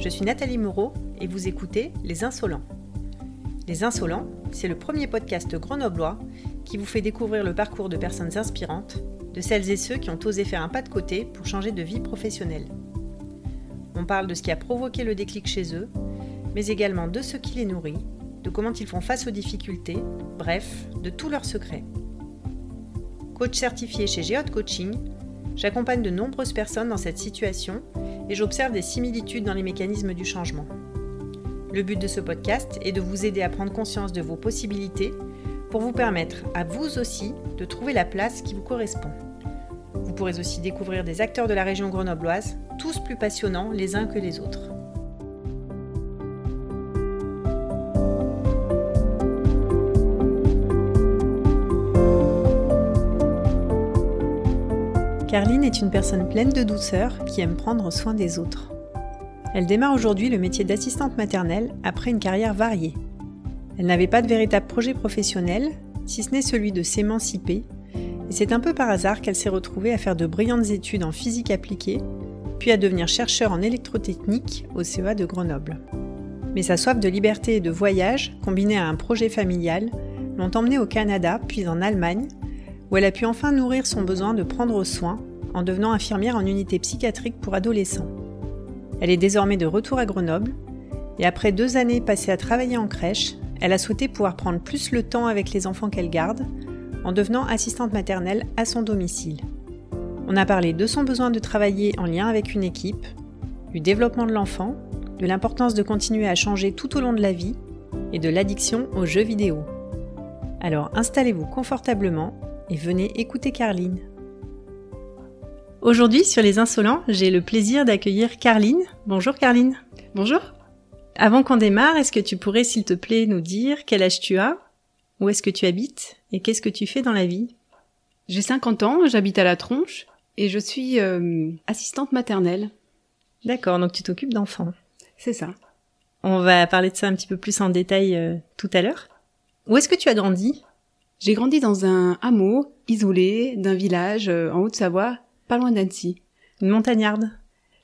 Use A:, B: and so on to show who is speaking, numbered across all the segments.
A: Je suis Nathalie Moreau et vous écoutez Les Insolents. Les Insolents, c'est le premier podcast grenoblois qui vous fait découvrir le parcours de personnes inspirantes, de celles et ceux qui ont osé faire un pas de côté pour changer de vie professionnelle. On parle de ce qui a provoqué le déclic chez eux, mais également de ce qui les nourrit, de comment ils font face aux difficultés, bref, de tous leurs secrets. Coach certifié chez Geode Coaching, j'accompagne de nombreuses personnes dans cette situation et j'observe des similitudes dans les mécanismes du changement. Le but de ce podcast est de vous aider à prendre conscience de vos possibilités pour vous permettre à vous aussi de trouver la place qui vous correspond. Vous pourrez aussi découvrir des acteurs de la région grenobloise, tous plus passionnants les uns que les autres. Carline est une personne pleine de douceur qui aime prendre soin des autres. Elle démarre aujourd'hui le métier d'assistante maternelle après une carrière variée. Elle n'avait pas de véritable projet professionnel, si ce n'est celui de s'émanciper, et c'est un peu par hasard qu'elle s'est retrouvée à faire de brillantes études en physique appliquée, puis à devenir chercheur en électrotechnique au CEA de Grenoble. Mais sa soif de liberté et de voyage, combinée à un projet familial, l'ont emmenée au Canada puis en Allemagne, où elle a pu enfin nourrir son besoin de prendre soin en devenant infirmière en unité psychiatrique pour adolescents. Elle est désormais de retour à Grenoble, et après deux années passées à travailler en crèche, elle a souhaité pouvoir prendre plus le temps avec les enfants qu'elle garde, en devenant assistante maternelle à son domicile. On a parlé de son besoin de travailler en lien avec une équipe, du développement de l'enfant, de l'importance de continuer à changer tout au long de la vie et de l'addiction aux jeux vidéo. Alors installez-vous confortablement et venez écouter Carline. Aujourd'hui, sur Les Insolents, j'ai le plaisir d'accueillir Carline. Bonjour Carline.
B: Bonjour.
A: Avant qu'on démarre, est-ce que tu pourrais, s'il te plaît, nous dire quel âge tu as, où est-ce que tu habites et qu'est-ce que tu fais dans la vie?
B: J'ai 50 ans, j'habite à La Tronche et je suis euh, assistante maternelle.
A: D'accord, donc tu t'occupes d'enfants.
B: C'est ça.
A: On va parler de ça un petit peu plus en détail euh, tout à l'heure. Où est-ce que tu as grandi?
B: J'ai grandi dans un hameau isolé d'un village euh, en Haute-Savoie, pas loin d'Annecy.
A: Une montagnarde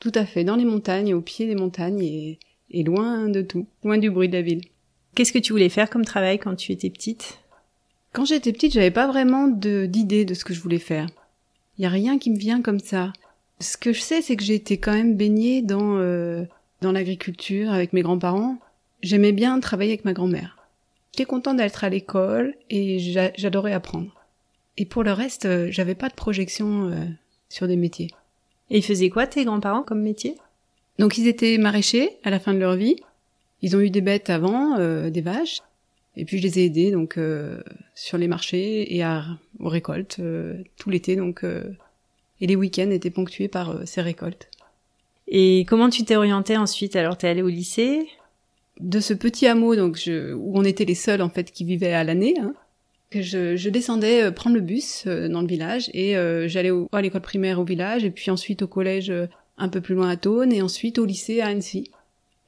B: Tout à fait, dans les montagnes, au pied des montagnes et, et loin de tout, loin du bruit de la ville.
A: Qu'est-ce que tu voulais faire comme travail quand tu étais petite?
B: Quand j'étais petite, j'avais pas vraiment d'idée de, ce que je voulais faire. Il y a rien qui me vient comme ça. Ce que je sais, c'est que j'ai été quand même baignée dans euh, dans l'agriculture avec mes grands-parents. J'aimais bien travailler avec ma grand-mère. J'étais contente d'être à l'école et j'adorais apprendre. Et pour le reste, euh, j'avais pas de projection euh, sur des métiers.
A: Et ils faisaient quoi tes grands-parents comme métier?
B: Donc ils étaient maraîchers à la fin de leur vie. Ils ont eu des bêtes avant, euh, des vaches. Et puis je les ai aidés donc sur les marchés et à, aux récoltes tout l'été donc et les week-ends étaient ponctués par ces récoltes.
A: Et comment tu t'es orientée ensuite? Alors t'es allée au lycée?
B: De ce petit hameau donc je, où on était les seuls en fait qui vivaient à l'année, hein, que je, je, descendais euh, prendre le bus euh, dans le village et euh, j'allais à l'école primaire au village et puis ensuite au collège un peu plus loin à Thônes et ensuite au lycée à Annecy.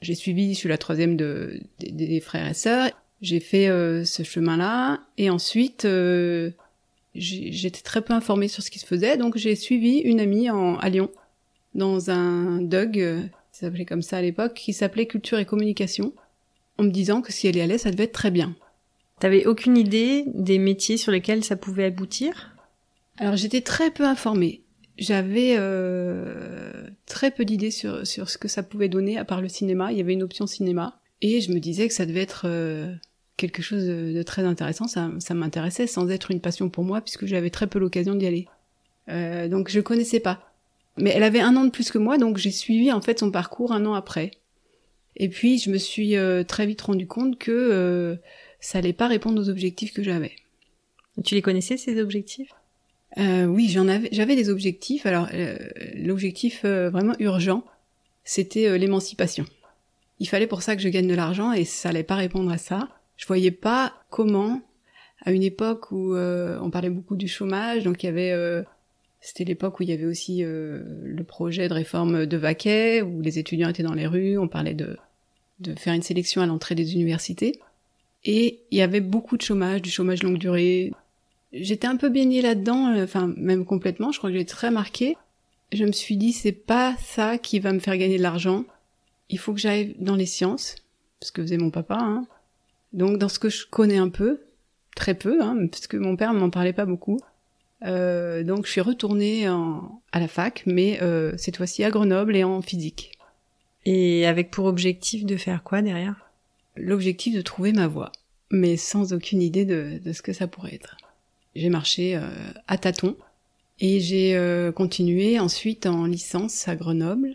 B: J'ai suivi, je suis la troisième de, des frères et sœurs. J'ai fait ce chemin-là et ensuite j'étais très peu informée sur ce qui se faisait donc j'ai suivi une amie en, à Lyon dans un DUG ça s'appelait comme ça à l'époque, qui s'appelait Culture et Communication, en me disant que si elle y allait, ça devait être très bien.
A: T'avais aucune idée des métiers sur lesquels ça pouvait aboutir?
B: Alors j'étais très peu informée. J'avais euh, très peu d'idées sur, sur ce que ça pouvait donner, à part le cinéma. Il y avait une option cinéma. Et je me disais que ça devait être euh, quelque chose de, très intéressant. Ça, ça m'intéressait sans être une passion pour moi, puisque j'avais très peu l'occasion d'y aller. Euh, donc je connaissais pas. Mais elle avait un an de plus que moi, donc j'ai suivi en fait son parcours un an après. Et puis je me suis euh, très vite rendu compte que euh, ça allait pas répondre aux objectifs que j'avais.
A: Tu les connaissais ces objectifs?
B: Euh, Oui, j'en avais, j'avais des objectifs. Alors l'objectif vraiment urgent, c'était l'émancipation. Il fallait pour ça que je gagne de l'argent et ça allait pas répondre à ça. Je voyais pas comment, à une époque où on parlait beaucoup du chômage, donc il y avait c'était l'époque où il y avait aussi euh, le projet de réforme de Vaquet, où les étudiants étaient dans les rues, on parlait de, de faire une sélection à l'entrée des universités. Et il y avait beaucoup de chômage, du chômage longue durée. J'étais un peu baignée là-dedans, euh, enfin même complètement, je crois que j'ai très marqué. Je me suis dit, c'est pas ça qui va me faire gagner de l'argent. il faut que j'aille dans les sciences, ce que faisait mon papa. Hein. Donc dans ce que je connais un peu, très peu, hein, parce que mon père m'en parlait pas beaucoup. Euh, donc je suis retournée à la fac, mais euh, cette fois-ci à Grenoble et en physique.
A: Et avec pour objectif de faire quoi derrière?
B: L'objectif de trouver ma voie, mais sans aucune idée de, ce que ça pourrait être. J'ai marché euh, à tâtons et j'ai continué ensuite en licence à Grenoble.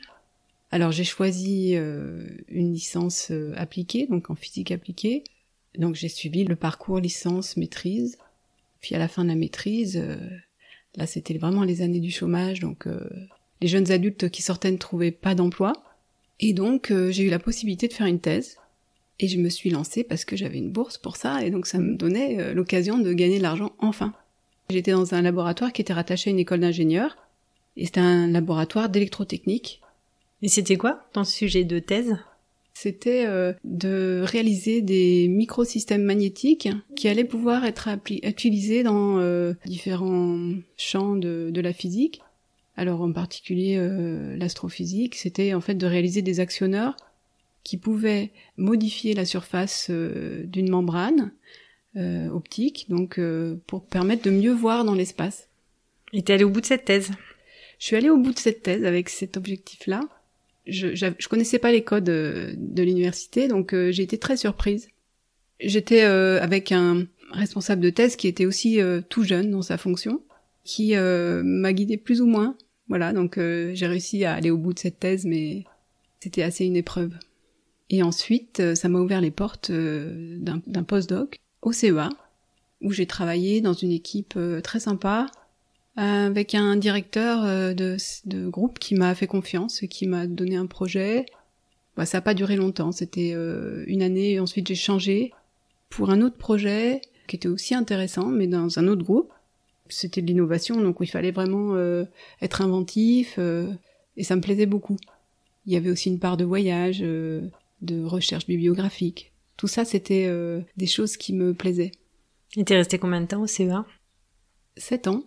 B: Alors j'ai choisi une licence appliquée, donc en physique appliquée. Donc j'ai suivi le parcours licence maîtrise puis à la fin de la maîtrise, euh, là c'était vraiment les années du chômage, donc euh, les jeunes adultes qui sortaient ne trouvaient pas d'emploi. Et donc euh, j'ai eu la possibilité de faire une thèse. Et je me suis lancée parce que j'avais une bourse pour ça, et donc ça me donnait l'occasion de gagner de l'argent enfin. J'étais dans un laboratoire qui était rattaché à une école d'ingénieurs, et c'était un laboratoire d'électrotechnique.
A: Et c'était quoi ton sujet de thèse?
B: C'était euh, de réaliser des microsystèmes magnétiques qui allaient pouvoir être utilisés dans euh, différents champs de, la physique. Alors en particulier euh, l'astrophysique, c'était en fait de réaliser des actionneurs qui pouvaient modifier la surface d'une membrane optique, donc pour permettre de mieux voir dans l'espace.
A: Et t'es allé au bout de cette thèse?
B: Je suis allée au bout de cette thèse avec cet objectif-là je, je connaissais pas les codes euh, de l'université, donc euh, j'ai été très surprise. J'étais euh, avec un responsable de thèse qui était aussi tout jeune dans sa fonction, qui m'a guidé plus ou moins. Voilà, donc j'ai réussi à aller au bout de cette thèse, mais c'était assez une épreuve. Et ensuite, ça m'a ouvert les portes d'un postdoc au CEA, où j'ai travaillé dans une équipe très sympa, avec un directeur euh, de, de groupe qui m'a fait confiance et qui m'a donné un projet. Bah, ça n'a pas duré longtemps, c'était euh, une année et ensuite j'ai changé pour un autre projet qui était aussi intéressant, mais dans un autre groupe. C'était de l'innovation, donc il fallait vraiment euh, être inventif et ça me plaisait beaucoup. Il y avait aussi une part de voyage, de recherche bibliographique. Tout ça, c'était des choses qui me plaisaient.
A: Et t'es resté combien de temps au CEA
B: Sept ans.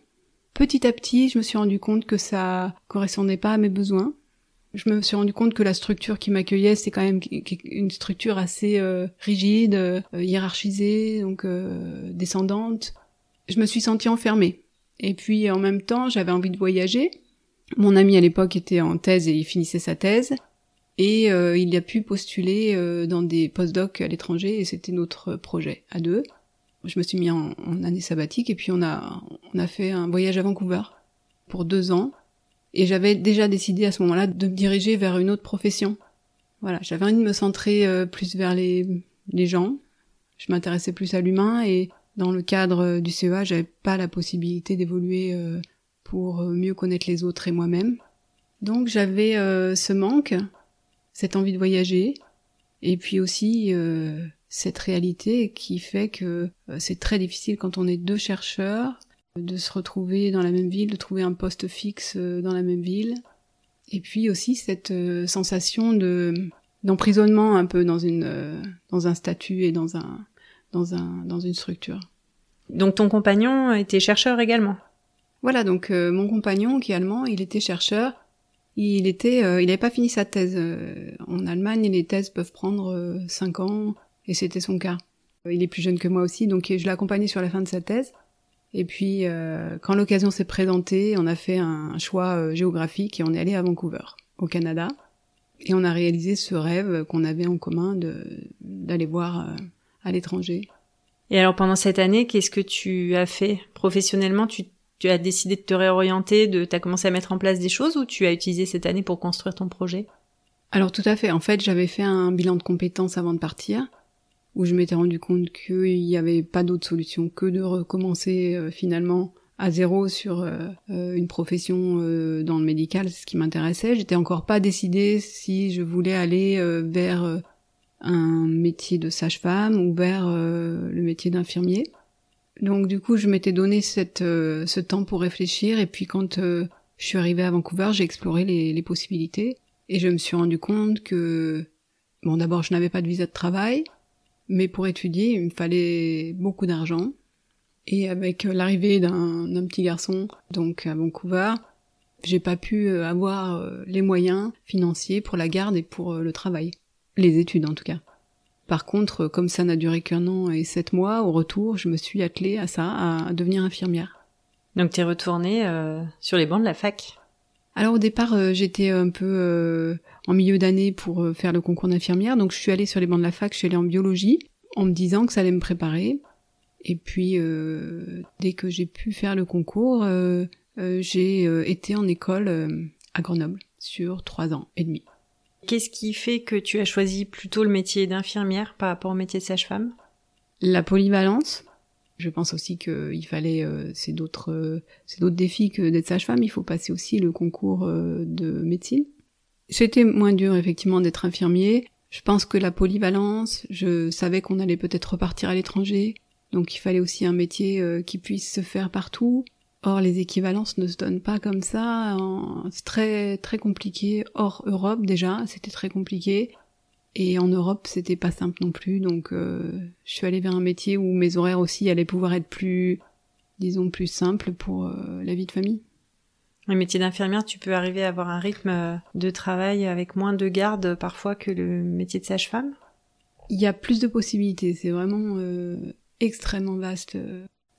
B: Petit à petit, je me suis rendu compte que ça correspondait pas à mes besoins. Je me suis rendu compte que la structure qui m'accueillait, c'est quand même une structure assez euh, rigide, euh, hiérarchisée, donc euh, descendante. Je me suis sentie enfermée. Et puis en même temps, j'avais envie de voyager. Mon ami à l'époque était en thèse et il finissait sa thèse. Et il a pu postuler dans des postdocs à l'étranger et c'était notre projet à deux je me suis mis en, année sabbatique et puis on a, on a fait un voyage à Vancouver pour deux ans. Et j'avais déjà décidé à ce moment-là de me diriger vers une autre profession. Voilà, j'avais envie de me centrer euh, plus vers les, les gens. Je m'intéressais plus à l'humain et dans le cadre du CEA, j'avais pas la possibilité d'évoluer euh, pour mieux connaître les autres et moi-même. Donc j'avais euh, ce manque, cette envie de voyager, et puis aussi cette réalité qui fait que euh, c'est très difficile quand on est deux chercheurs de se retrouver dans la même ville, de trouver un poste fixe euh, dans la même ville. Et puis aussi cette euh, sensation de d'emprisonnement un peu dans une dans un statut et dans un dans un dans une structure.
A: Donc ton compagnon était chercheur également?
B: Voilà, donc mon compagnon qui est allemand, il était chercheur. Il était il n'avait pas fini sa thèse. en Allemagne, les thèses peuvent prendre cinq ans, et c'était son cas. Il est plus jeune que moi aussi, donc je l'ai accompagné sur la fin de sa thèse. Et puis, euh, quand l'occasion s'est présentée, on a fait un choix euh, géographique et on est allé à Vancouver, au Canada. Et on a réalisé ce rêve qu'on avait en commun d'aller voir euh, à l'étranger.
A: Et alors pendant cette année, qu'est-ce que tu as fait professionnellement? Tu, tu as décidé de te réorienter, de t'as commencé à mettre en place des choses ou tu as utilisé cette année pour construire ton projet?
B: Alors tout à fait. En fait, j'avais fait un bilan de compétences avant de partir où je m'étais rendu compte qu'il n'y avait pas d'autre solution que de recommencer euh, finalement à zéro sur euh, euh, une profession dans le médical, c'est ce qui m'intéressait. J'étais encore pas décidée si je voulais aller vers un métier de sage-femme ou vers le métier d'infirmier. Donc du coup, je m'étais donné ce temps pour réfléchir et puis quand je suis arrivée à Vancouver, j'ai exploré les, les possibilités et je me suis rendu compte que bon, d'abord, je n'avais pas de visa de travail, mais pour étudier, il me fallait beaucoup d'argent. Et avec l'arrivée d'un petit garçon, donc à Vancouver, j'ai pas pu avoir les moyens financiers pour la garde et pour le travail. Les études en tout cas. Par contre, comme ça n'a duré qu'un an et sept mois, au retour, je me suis attelée à ça, à devenir infirmière.
A: Donc tu es retournée sur les bancs de la fac
B: alors au départ, euh, j'étais un peu euh, en milieu d'année pour euh, faire le concours d'infirmière, donc je suis allée sur les bancs de la fac, je suis allée en biologie, en me disant que ça allait me préparer. Et puis dès que j'ai pu faire le concours, j'ai été en école à Grenoble sur trois ans et demi.
A: Qu'est-ce qui fait que tu as choisi plutôt le métier d'infirmière par rapport au métier de sage-femme?
B: La polyvalence, je pense aussi qu'il fallait, euh, c'est d'autres, euh, c'est d'autres défis que d'être sage-femme. Il faut passer aussi le concours euh, de médecine. C'était moins dur effectivement d'être infirmier. Je pense que la polyvalence, je savais qu'on allait peut-être repartir à l'étranger, donc il fallait aussi un métier qui puisse se faire partout. Or, les équivalences ne se donnent pas comme ça. C'est très très compliqué. Hors Europe déjà, c'était très compliqué. Et en Europe, c'était pas simple non plus, donc euh, je suis allée vers un métier où mes horaires aussi allaient pouvoir être plus, disons, plus simples pour euh, la vie de famille.
A: Le métier d'infirmière, tu peux arriver à avoir un rythme euh, de travail avec moins de garde parfois que le métier de sage-femme?
B: Il y a plus de possibilités, c'est vraiment extrêmement vaste,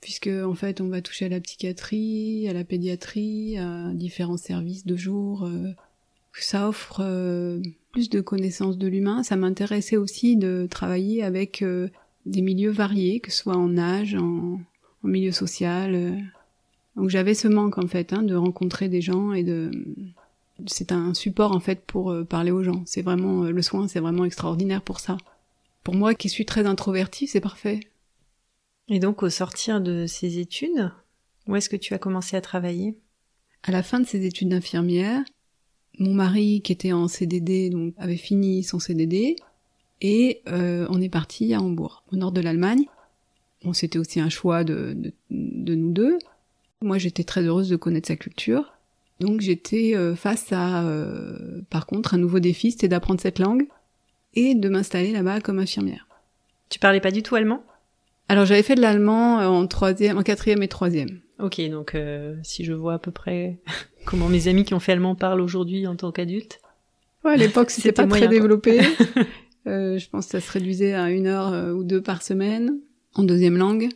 B: puisque en fait on va toucher à la psychiatrie, à la pédiatrie, à différents services de jour. Ça offre plus de connaissances de l'humain. Ça m'intéressait aussi de travailler avec euh, des milieux variés, que ce soit en âge, en, milieu social. Euh. Donc j'avais ce manque en fait hein, de rencontrer des gens et de c'est un support en fait pour euh, parler aux gens. C'est vraiment le soin, c'est vraiment extraordinaire pour ça. Pour moi qui suis très introvertie, c'est parfait.
A: Et donc au sortir de ces études, où est-ce que tu as commencé à travailler?
B: À la fin de ces études d'infirmière, mon mari, qui était en CDD, donc avait fini son CDD, et euh, on est parti à Hambourg, au nord de l'Allemagne. Bon, c'était aussi un choix de, de, nous deux. Moi, j'étais très heureuse de connaître sa culture. Donc, j'étais euh, face à, euh, par contre, un nouveau défi, c'était d'apprendre cette langue et de m'installer là-bas comme infirmière.
A: Tu parlais pas du tout allemand?
B: Alors, j'avais fait de l'allemand en troisième, en quatrième et troisième.
A: Ok, donc si je vois à peu près comment mes amis qui ont fait allemand parlent aujourd'hui en tant qu'adultes.
B: Ouais, à l'époque, c'était pas très développé. euh, je pense que ça se réduisait à une heure euh, ou deux par semaine en deuxième langue.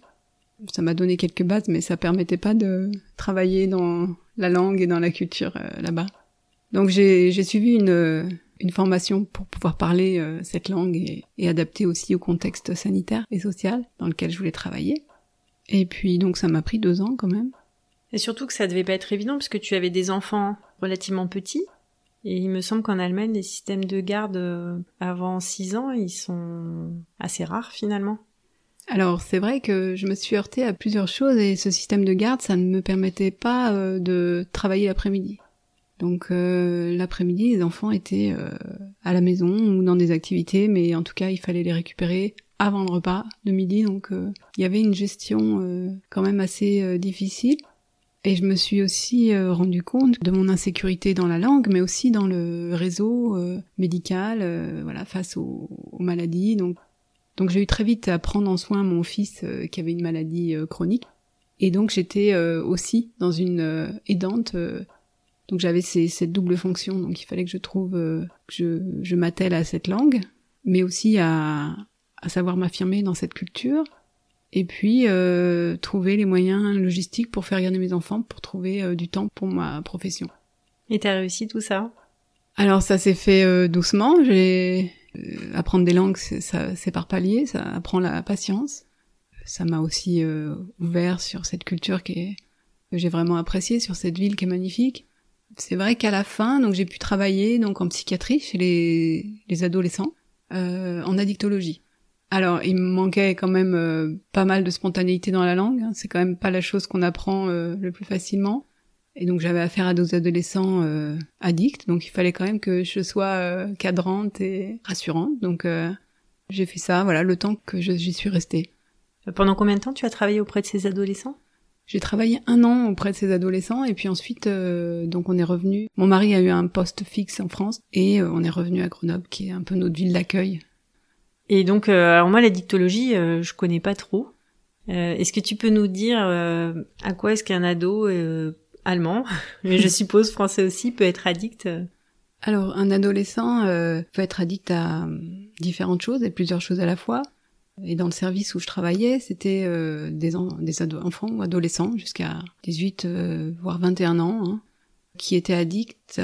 B: Ça m'a donné quelques bases, mais ça permettait pas de travailler dans la langue et dans la culture euh, là-bas. Donc j'ai suivi une, une formation pour pouvoir parler euh, cette langue et, et adapter aussi au contexte sanitaire et social dans lequel je voulais travailler. Et puis donc ça m'a pris deux ans quand même.
A: Et surtout que ça devait pas être évident parce que tu avais des enfants relativement petits. Et il me semble qu'en Allemagne, les systèmes de garde euh, avant 6 ans, ils sont assez rares finalement.
B: Alors c'est vrai que je me suis heurtée à plusieurs choses et ce système de garde, ça ne me permettait pas euh, de travailler l'après-midi. Donc euh, l'après-midi, les enfants étaient à la maison ou dans des activités, mais en tout cas, il fallait les récupérer avant le repas de midi. Donc il y avait une gestion quand même assez difficile. Et je me suis aussi euh, rendu compte de mon insécurité dans la langue, mais aussi dans le réseau euh, médical, euh, voilà, face aux, maladies. Donc, donc j'ai eu très vite à prendre en soin mon fils qui avait une maladie chronique. Et donc j'étais aussi dans une aidante. donc j'avais cette double fonction. Donc il fallait que je trouve que je, je m'attelle à cette langue, mais aussi à, à savoir m'affirmer dans cette culture et puis euh, trouver les moyens logistiques pour faire garder mes enfants, pour trouver euh, du temps pour ma profession.
A: Et t'as réussi tout ça?
B: Alors ça s'est fait euh, doucement. J'ai apprendre des langues, ça c'est par palier, ça apprend la patience. Ça m'a aussi ouvert sur cette culture qui est, que j'ai vraiment appréciée, sur cette ville qui est magnifique. C'est vrai qu'à la fin, donc j'ai pu travailler donc en psychiatrie chez les, les adolescents, en addictologie. Alors, il me manquait quand même euh, pas mal de spontanéité dans la langue. Hein. C'est quand même pas la chose qu'on apprend euh, le plus facilement. Et donc, j'avais affaire à des adolescents euh, addicts. Donc, il fallait quand même que je sois cadrante et rassurante. Donc, j'ai fait ça, voilà, le temps que j'y suis restée.
A: Pendant combien de temps tu as travaillé auprès de ces adolescents?
B: J'ai travaillé un an auprès de ces adolescents et puis ensuite, donc on est revenu. Mon mari a eu un poste fixe en France et on est revenu à Grenoble, qui est un peu notre ville d'accueil.
A: Et donc, euh, alors moi, la dictologie, euh, je connais pas trop. Euh, est-ce que tu peux nous dire à quoi est-ce qu'un ado allemand, mais je suppose français aussi, peut être addict
B: Alors, un adolescent peut être addict à différentes choses et plusieurs choses à la fois. Et dans le service où je travaillais, c'était des, des enfants ou adolescents jusqu'à 18 voire 21 ans hein, qui étaient addicts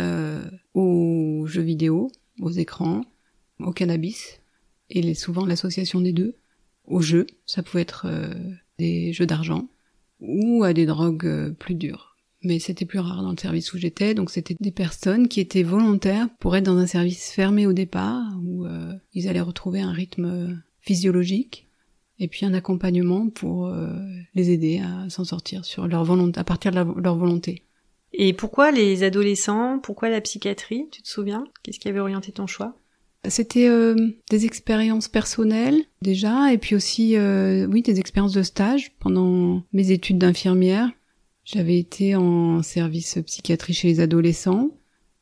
B: aux jeux vidéo, aux écrans, au cannabis et souvent l'association des deux, aux jeux, ça pouvait être euh, des jeux d'argent ou à des drogues euh, plus dures. Mais c'était plus rare dans le service où j'étais, donc c'était des personnes qui étaient volontaires pour être dans un service fermé au départ, où euh, ils allaient retrouver un rythme physiologique et puis un accompagnement pour les aider à s'en sortir sur leur volonté, à partir de leur volonté.
A: Et pourquoi les adolescents Pourquoi la psychiatrie? Tu te souviens? Qu'est-ce qui avait orienté ton choix?
B: C'était euh, des expériences personnelles déjà, et puis aussi, euh, oui, des expériences de stage pendant mes études d'infirmière. J'avais été en service psychiatrie chez les adolescents,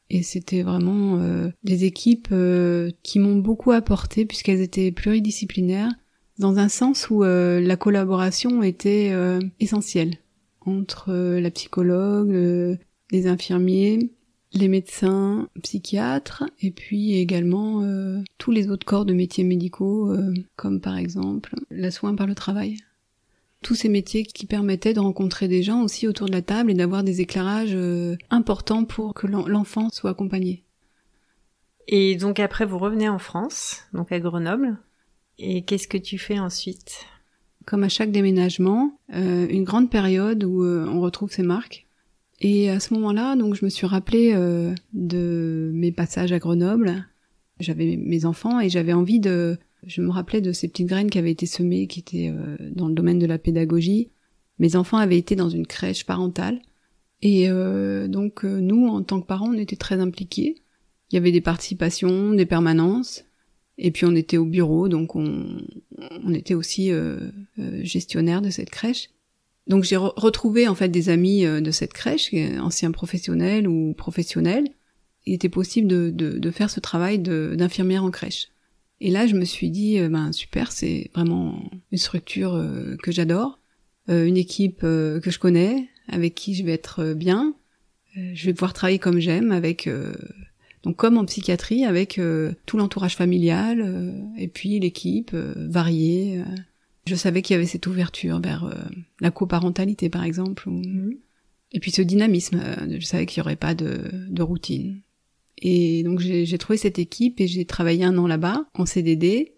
B: et c'était vraiment euh, des équipes qui m'ont beaucoup apporté puisqu'elles étaient pluridisciplinaires, dans un sens où la collaboration était essentielle entre la psychologue, les infirmiers, les médecins, psychiatres, et puis également euh, tous les autres corps de métiers médicaux, euh, comme par exemple la soin par le travail. Tous ces métiers qui permettaient de rencontrer des gens aussi autour de la table et d'avoir des éclairages euh, importants pour que l'enfant soit accompagné.
A: Et donc après vous revenez en France, donc à Grenoble, et qu'est-ce que tu fais ensuite?
B: Comme à chaque déménagement, une grande période où on retrouve ses marques et à ce moment-là, donc je me suis rappelé euh, de mes passages à Grenoble. J'avais mes enfants et j'avais envie de. Je me rappelais de ces petites graines qui avaient été semées, qui étaient euh, dans le domaine de la pédagogie. Mes enfants avaient été dans une crèche parentale. Et euh, donc nous, en tant que parents, on était très impliqués. Il y avait des participations, des permanences. Et puis on était au bureau, donc on, on était aussi gestionnaire de cette crèche. Donc j'ai retrouvé en fait des amis euh, de cette crèche, anciens professionnels ou professionnels. Il était possible de, de, de faire ce travail d'infirmière en crèche. Et là, je me suis dit, euh, ben super, c'est vraiment une structure euh, que j'adore, une équipe que je connais, avec qui je vais être bien. je vais pouvoir travailler comme j'aime, avec donc comme en psychiatrie, avec tout l'entourage familial et puis l'équipe variée. Je savais qu'il y avait cette ouverture vers euh, la coparentalité, par exemple. Mhm. Et puis ce dynamisme. Euh, je savais qu'il n'y aurait pas de, de routine. Et donc j'ai trouvé cette équipe et j'ai travaillé un an là-bas, en CDD.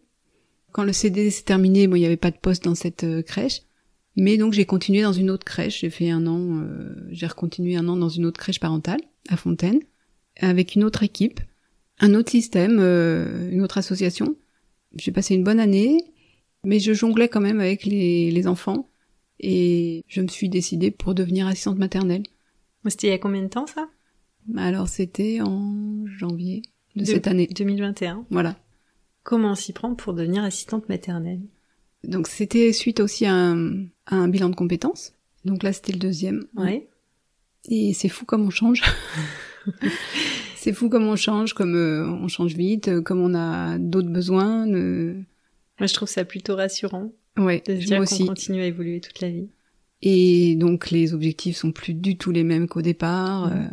B: Quand le CDD s'est terminé, bon, il n'y avait pas de poste dans cette euh, crèche. Mais donc j'ai continué dans une autre crèche. J'ai fait un an, j'ai recontinué un an dans une autre crèche parentale, à Fontaine, avec une autre équipe, un autre système, une autre association. J'ai passé une bonne année mais je jonglais quand même avec les, les enfants et je me suis décidée pour devenir assistante maternelle.
A: C'était il y a combien de temps ça?
B: Alors c'était en janvier de, cette année.
A: 2021.
B: Voilà.
A: Comment on s'y prend pour devenir assistante maternelle?
B: Donc c'était suite aussi à un, à un, bilan de compétences. Donc là c'était le deuxième.
A: Ouais.
B: Et c'est fou comme on change. c'est fou comme on change, comme euh, on change vite, comme on a d'autres besoins.
A: Moi, je trouve ça plutôt rassurant.
B: Ouais,
A: de se dire qu'on continue à évoluer toute la vie.
B: Et donc, les objectifs sont plus du tout les mêmes qu'au départ. Euh,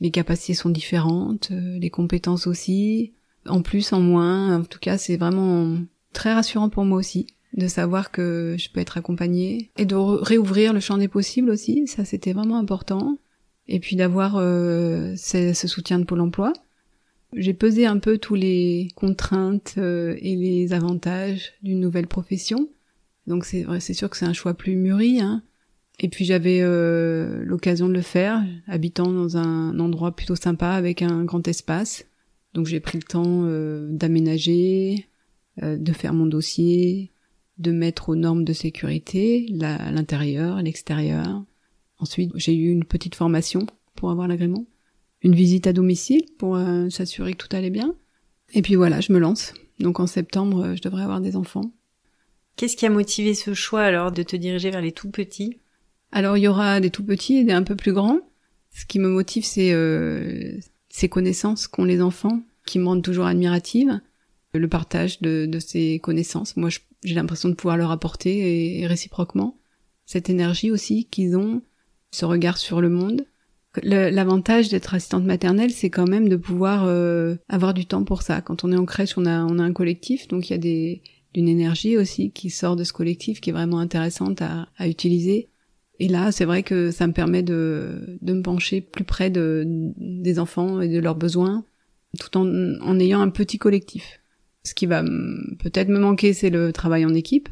B: les capacités sont différentes, euh, les compétences aussi. En plus, en moins. En tout cas, c'est vraiment très rassurant pour moi aussi de savoir que je peux être accompagnée et de réouvrir le champ des possibles aussi. Ça, c'était vraiment important. Et puis d'avoir euh, ce soutien de Pôle Emploi j'ai pesé un peu tous les contraintes euh, et les avantages d'une nouvelle profession. Donc c'est c'est sûr que c'est un choix plus mûri. Hein. Et puis j'avais euh, l'occasion de le faire, habitant dans un endroit plutôt sympa avec un grand espace. Donc j'ai pris le temps euh, d'aménager, de faire mon dossier, de mettre aux normes de sécurité, l'intérieur, l'extérieur. Ensuite, j'ai eu une petite formation pour avoir l'agrément une visite à domicile pour euh, s'assurer que tout allait bien. Et puis voilà, je me lance. Donc en septembre, euh, je devrais avoir des enfants.
A: Qu'est-ce qui a motivé ce choix alors de te diriger vers les tout petits?
B: Alors il y aura des tout petits et des un peu plus grands. Ce qui me motive, c'est euh, ces connaissances qu'ont les enfants, qui me rendent toujours admirative. Le partage de, de ces connaissances. Moi, j'ai l'impression de pouvoir leur apporter et réciproquement cette énergie aussi qu'ils ont ce regard sur le monde. L'avantage d'être assistante maternelle, c'est quand même de pouvoir euh, avoir du temps pour ça. Quand on est en crèche, on a, on a un collectif, donc il y a des d'une énergie aussi qui sort de ce collectif qui est vraiment intéressante à, à utiliser. Et là, c'est vrai que ça me permet de, de me pencher plus près de, des enfants et de leurs besoins, tout en, en ayant un petit collectif. Ce qui va peut-être me manquer, c'est le travail en équipe.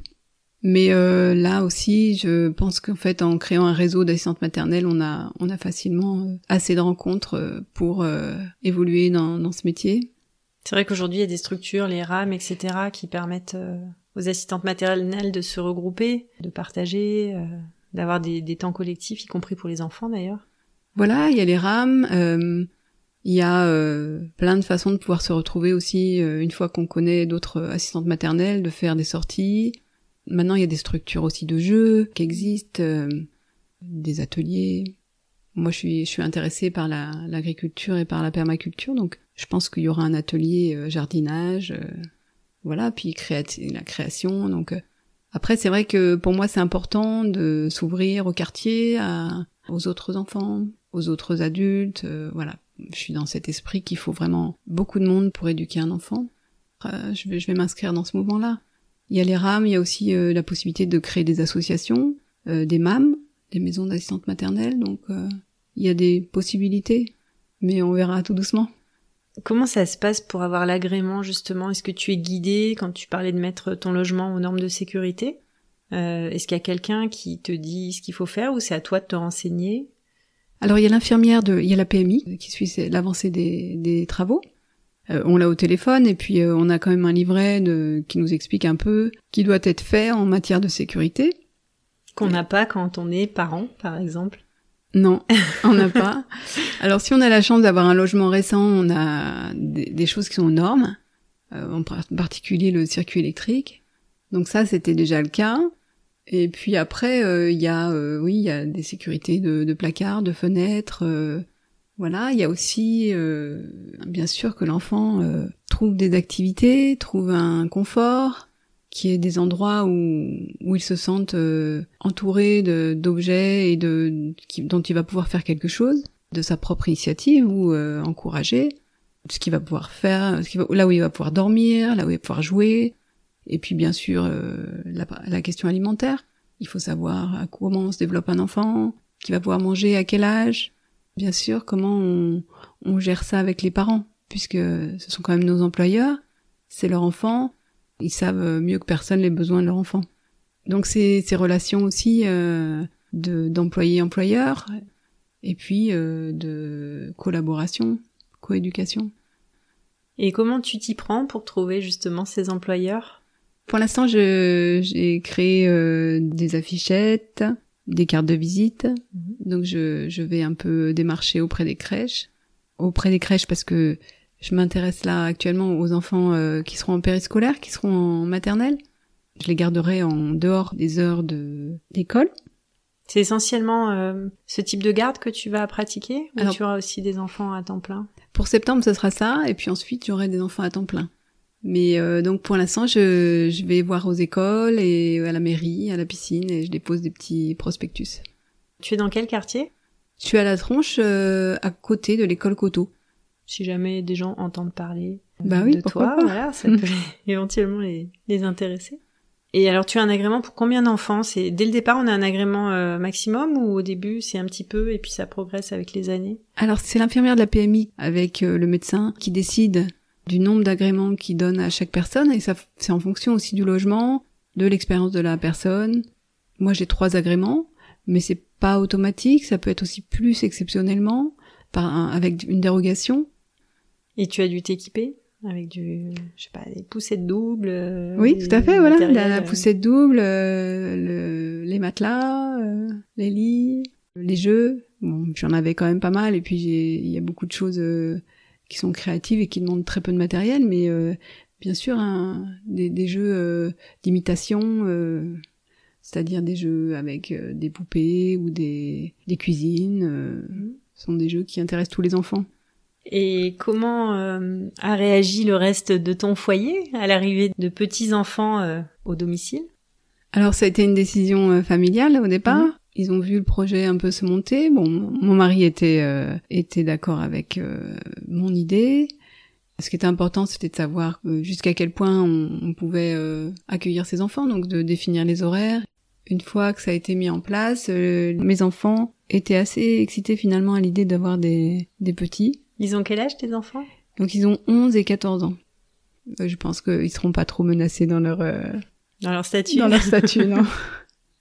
B: Mais euh, là aussi, je pense qu'en fait, en créant un réseau d'assistantes maternelles, on a, on a facilement euh, assez de rencontres euh, pour évoluer dans, dans ce métier.
A: C'est vrai qu'aujourd'hui, il y a des structures, les RAM, etc., qui permettent aux assistantes maternelles de se regrouper, de partager, d'avoir des, des, temps collectifs, y compris pour les enfants d'ailleurs.
B: Voilà, il y a les RAM. il y a plein de façons de pouvoir se retrouver aussi une fois qu'on connaît d'autres assistantes maternelles, de faire des sorties, Maintenant, il y a des structures aussi de jeux qui existent, euh, des ateliers. Moi, je suis, intéressée par l'agriculture et par la permaculture, donc je pense qu'il y aura un atelier euh, jardinage, euh, voilà, puis la création. Donc après, c'est vrai que pour moi, c'est important de s'ouvrir au quartier, aux autres enfants, aux autres adultes. voilà, je suis dans cet esprit qu'il faut vraiment beaucoup de monde pour éduquer un enfant. je vais, je vais m'inscrire dans ce mouvement-là. Il y a les RAM, il y a aussi euh, la possibilité de créer des associations, euh, des MAM, des maisons d'assistantes maternelles, donc euh, il y a des possibilités, mais on verra tout doucement.
A: Comment ça se passe pour avoir l'agrément justement? Est-ce que tu es guidé quand tu parlais de mettre ton logement aux normes de sécurité? Est-ce qu'il y a quelqu'un qui te dit ce qu'il faut faire ou c'est à toi de te renseigner?
B: Alors il y a l'infirmière de, il y a la PMI qui suit l'avancée des, des travaux. Euh, on l'a au téléphone et puis euh, on a quand même un livret de, qui nous explique un peu qui doit être fait en matière de sécurité.
A: Qu'on n'a pas quand on est parent, par exemple.
B: Non, on n'a pas. Alors si on a la chance d'avoir un logement récent, on a des, choses qui sont aux normes, euh, en particulier le circuit électrique. Donc ça, c'était déjà le cas. Et puis après, il y a, oui, il y a des sécurités de, de placards, de fenêtres, voilà, il y a aussi euh, bien sûr que l'enfant euh, trouve des activités, trouve un confort, qui est des endroits où, où il se sente euh, entouré d'objets et de qui, dont il va pouvoir faire quelque chose de sa propre initiative ou encourager ce qu'il va pouvoir faire, ce là où il va pouvoir dormir, là où il va pouvoir jouer, et puis bien sûr la, la question alimentaire. Il faut savoir comment on se développe un enfant, qui va pouvoir manger à quel âge, bien sûr, comment on, gère ça avec les parents, puisque ce sont quand même nos employeurs, c'est leur enfant, ils savent mieux que personne les besoins de leur enfant. Donc c'est ces relations aussi euh, de d'employé-employeur, et puis euh, de collaboration, coéducation.
A: Et comment tu t'y prends pour trouver justement ces employeurs?
B: Pour l'instant, j'ai créé euh, des affichettes, des cartes de visite. Mhm. Donc je, je vais un peu démarcher auprès des crèches. Auprès des crèches parce que je m'intéresse là actuellement aux enfants euh, qui seront en périscolaire, qui seront en maternelle. Je les garderai en dehors des heures de d'école.
A: C'est essentiellement euh, ce type de garde que tu vas pratiquer ou tu auras aussi des enfants à temps plein?
B: Pour septembre, ce sera ça, et puis ensuite j'aurai des enfants à temps plein. Mais euh, donc pour l'instant, je, je vais voir aux écoles et à la mairie, à la piscine, et je dépose des petits prospectus.
A: Tu es dans quel quartier?
B: Je suis à la tronche, euh, à côté de l'école Coteau.
A: Si jamais des gens entendent parler
B: bah oui,
A: de toi, voilà, ça peut éventuellement les, les intéresser. Et alors, tu as un agrément pour combien d'enfants? C'est dès le départ, on a un agrément euh, maximum ou au début c'est un petit peu et puis ça progresse avec les années?
B: Alors, c'est l'infirmière de la PMI avec le médecin qui décide du nombre d'agréments qu'il donne à chaque personne et ça c'est en fonction aussi du logement, de l'expérience de la personne. Moi j'ai trois agréments, mais c'est pas automatique, ça peut être aussi plus exceptionnellement par avec une dérogation.
A: Et tu as dû t'équiper avec du je sais pas des poussettes doubles euh,
B: oui tout à fait voilà la, euh. poussette double euh, les matelas les lits les jeux bon j'en avais quand même pas mal et puis il y a beaucoup de choses qui sont créatives et qui demandent très peu de matériel, mais euh, bien sûr hein, des, des, jeux euh, d'imitation, euh, c'est-à-dire des jeux avec des poupées ou des, des cuisines, mmh. sont des jeux qui intéressent tous les enfants.
A: Et comment a réagi le reste de ton foyer à l'arrivée de petits enfants au domicile?
B: Alors ça a été une décision familiale au départ. Mmh. Ils ont vu le projet un peu se monter. Bon, mon mari était euh, était d'accord avec euh, mon idée. Ce qui était important, c'était de savoir jusqu'à quel point on, pouvait accueillir ses enfants, donc de définir les horaires. Une fois que ça a été mis en place, mes enfants étaient assez excités finalement à l'idée d'avoir des, des petits.
A: Ils ont quel âge tes enfants?
B: Donc ils ont 11 et 14 ans. Je pense qu'ils seront pas trop menacés dans leur
A: dans leur statut.
B: Dans leur statut, non.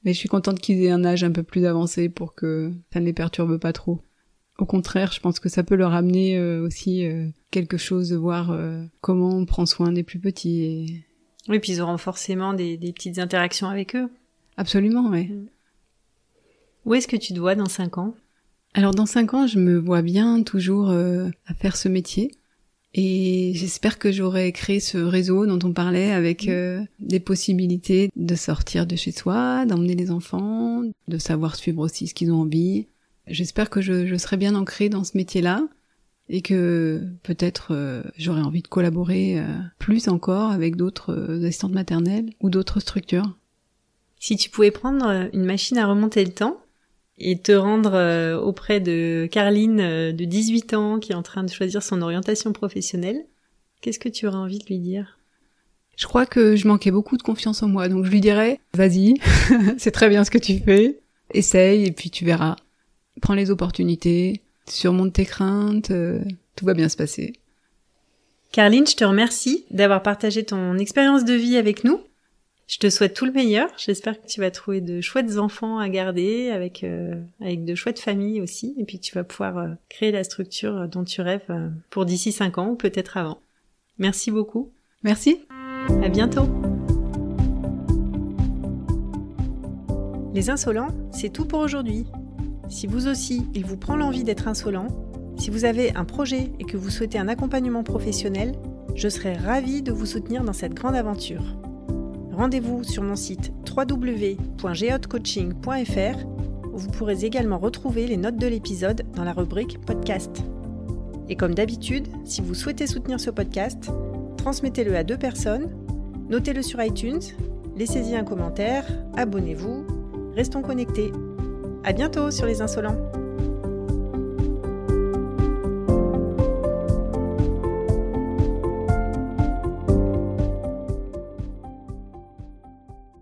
B: Mais je suis contente qu'ils aient un âge un peu plus avancé pour que ça ne les perturbe pas trop. Au contraire, je pense que ça peut leur amener euh, aussi euh, quelque chose de voir euh, comment on prend soin des plus petits. Et...
A: Oui, puis ils auront forcément des, des petites interactions avec eux.
B: Absolument, oui. Mm.
A: Où est-ce que tu te vois dans cinq ans?
B: Alors dans cinq ans, je me vois bien toujours à faire ce métier. Et j'espère que j'aurai créé ce réseau dont on parlait avec euh, des possibilités de sortir de chez soi, d'emmener les enfants, de savoir suivre aussi ce qu'ils ont envie. J'espère que je, je, serai bien ancrée dans ce métier-là et que peut-être euh, j'aurai envie de collaborer euh, plus encore avec d'autres assistantes maternelles ou d'autres structures.
A: Si tu pouvais prendre une machine à remonter le temps, et te rendre euh, auprès de Carline euh, de 18 ans qui est en train de choisir son orientation professionnelle, qu'est-ce que tu aurais envie de lui dire?
B: Je crois que je manquais beaucoup de confiance en moi, donc je lui dirais vas-y, c'est très bien ce que tu fais, essaye et puis tu verras. Prends les opportunités, surmonte tes craintes, euh, tout va bien se passer.
A: Carline, je te remercie d'avoir partagé ton expérience de vie avec nous. Je te souhaite tout le meilleur. J'espère que tu vas trouver de chouettes enfants à garder avec euh, avec de chouettes familles aussi, et puis tu vas pouvoir euh, créer la structure dont tu rêves euh, pour d'ici cinq ans ou peut-être avant. Merci beaucoup.
B: Merci.
A: À bientôt. Les insolents, c'est tout pour aujourd'hui. Si vous aussi, il vous prend l'envie d'être insolent, si vous avez un projet et que vous souhaitez un accompagnement professionnel, je serai ravie de vous soutenir dans cette grande aventure rendez-vous sur mon site www.geotcoaching.fr où vous pourrez également retrouver les notes de l'épisode dans la rubrique podcast. Et comme d'habitude, si vous souhaitez soutenir ce podcast, transmettez-le à deux personnes, notez-le sur iTunes, laissez-y un commentaire, abonnez-vous, restons connectés. À bientôt sur les insolents.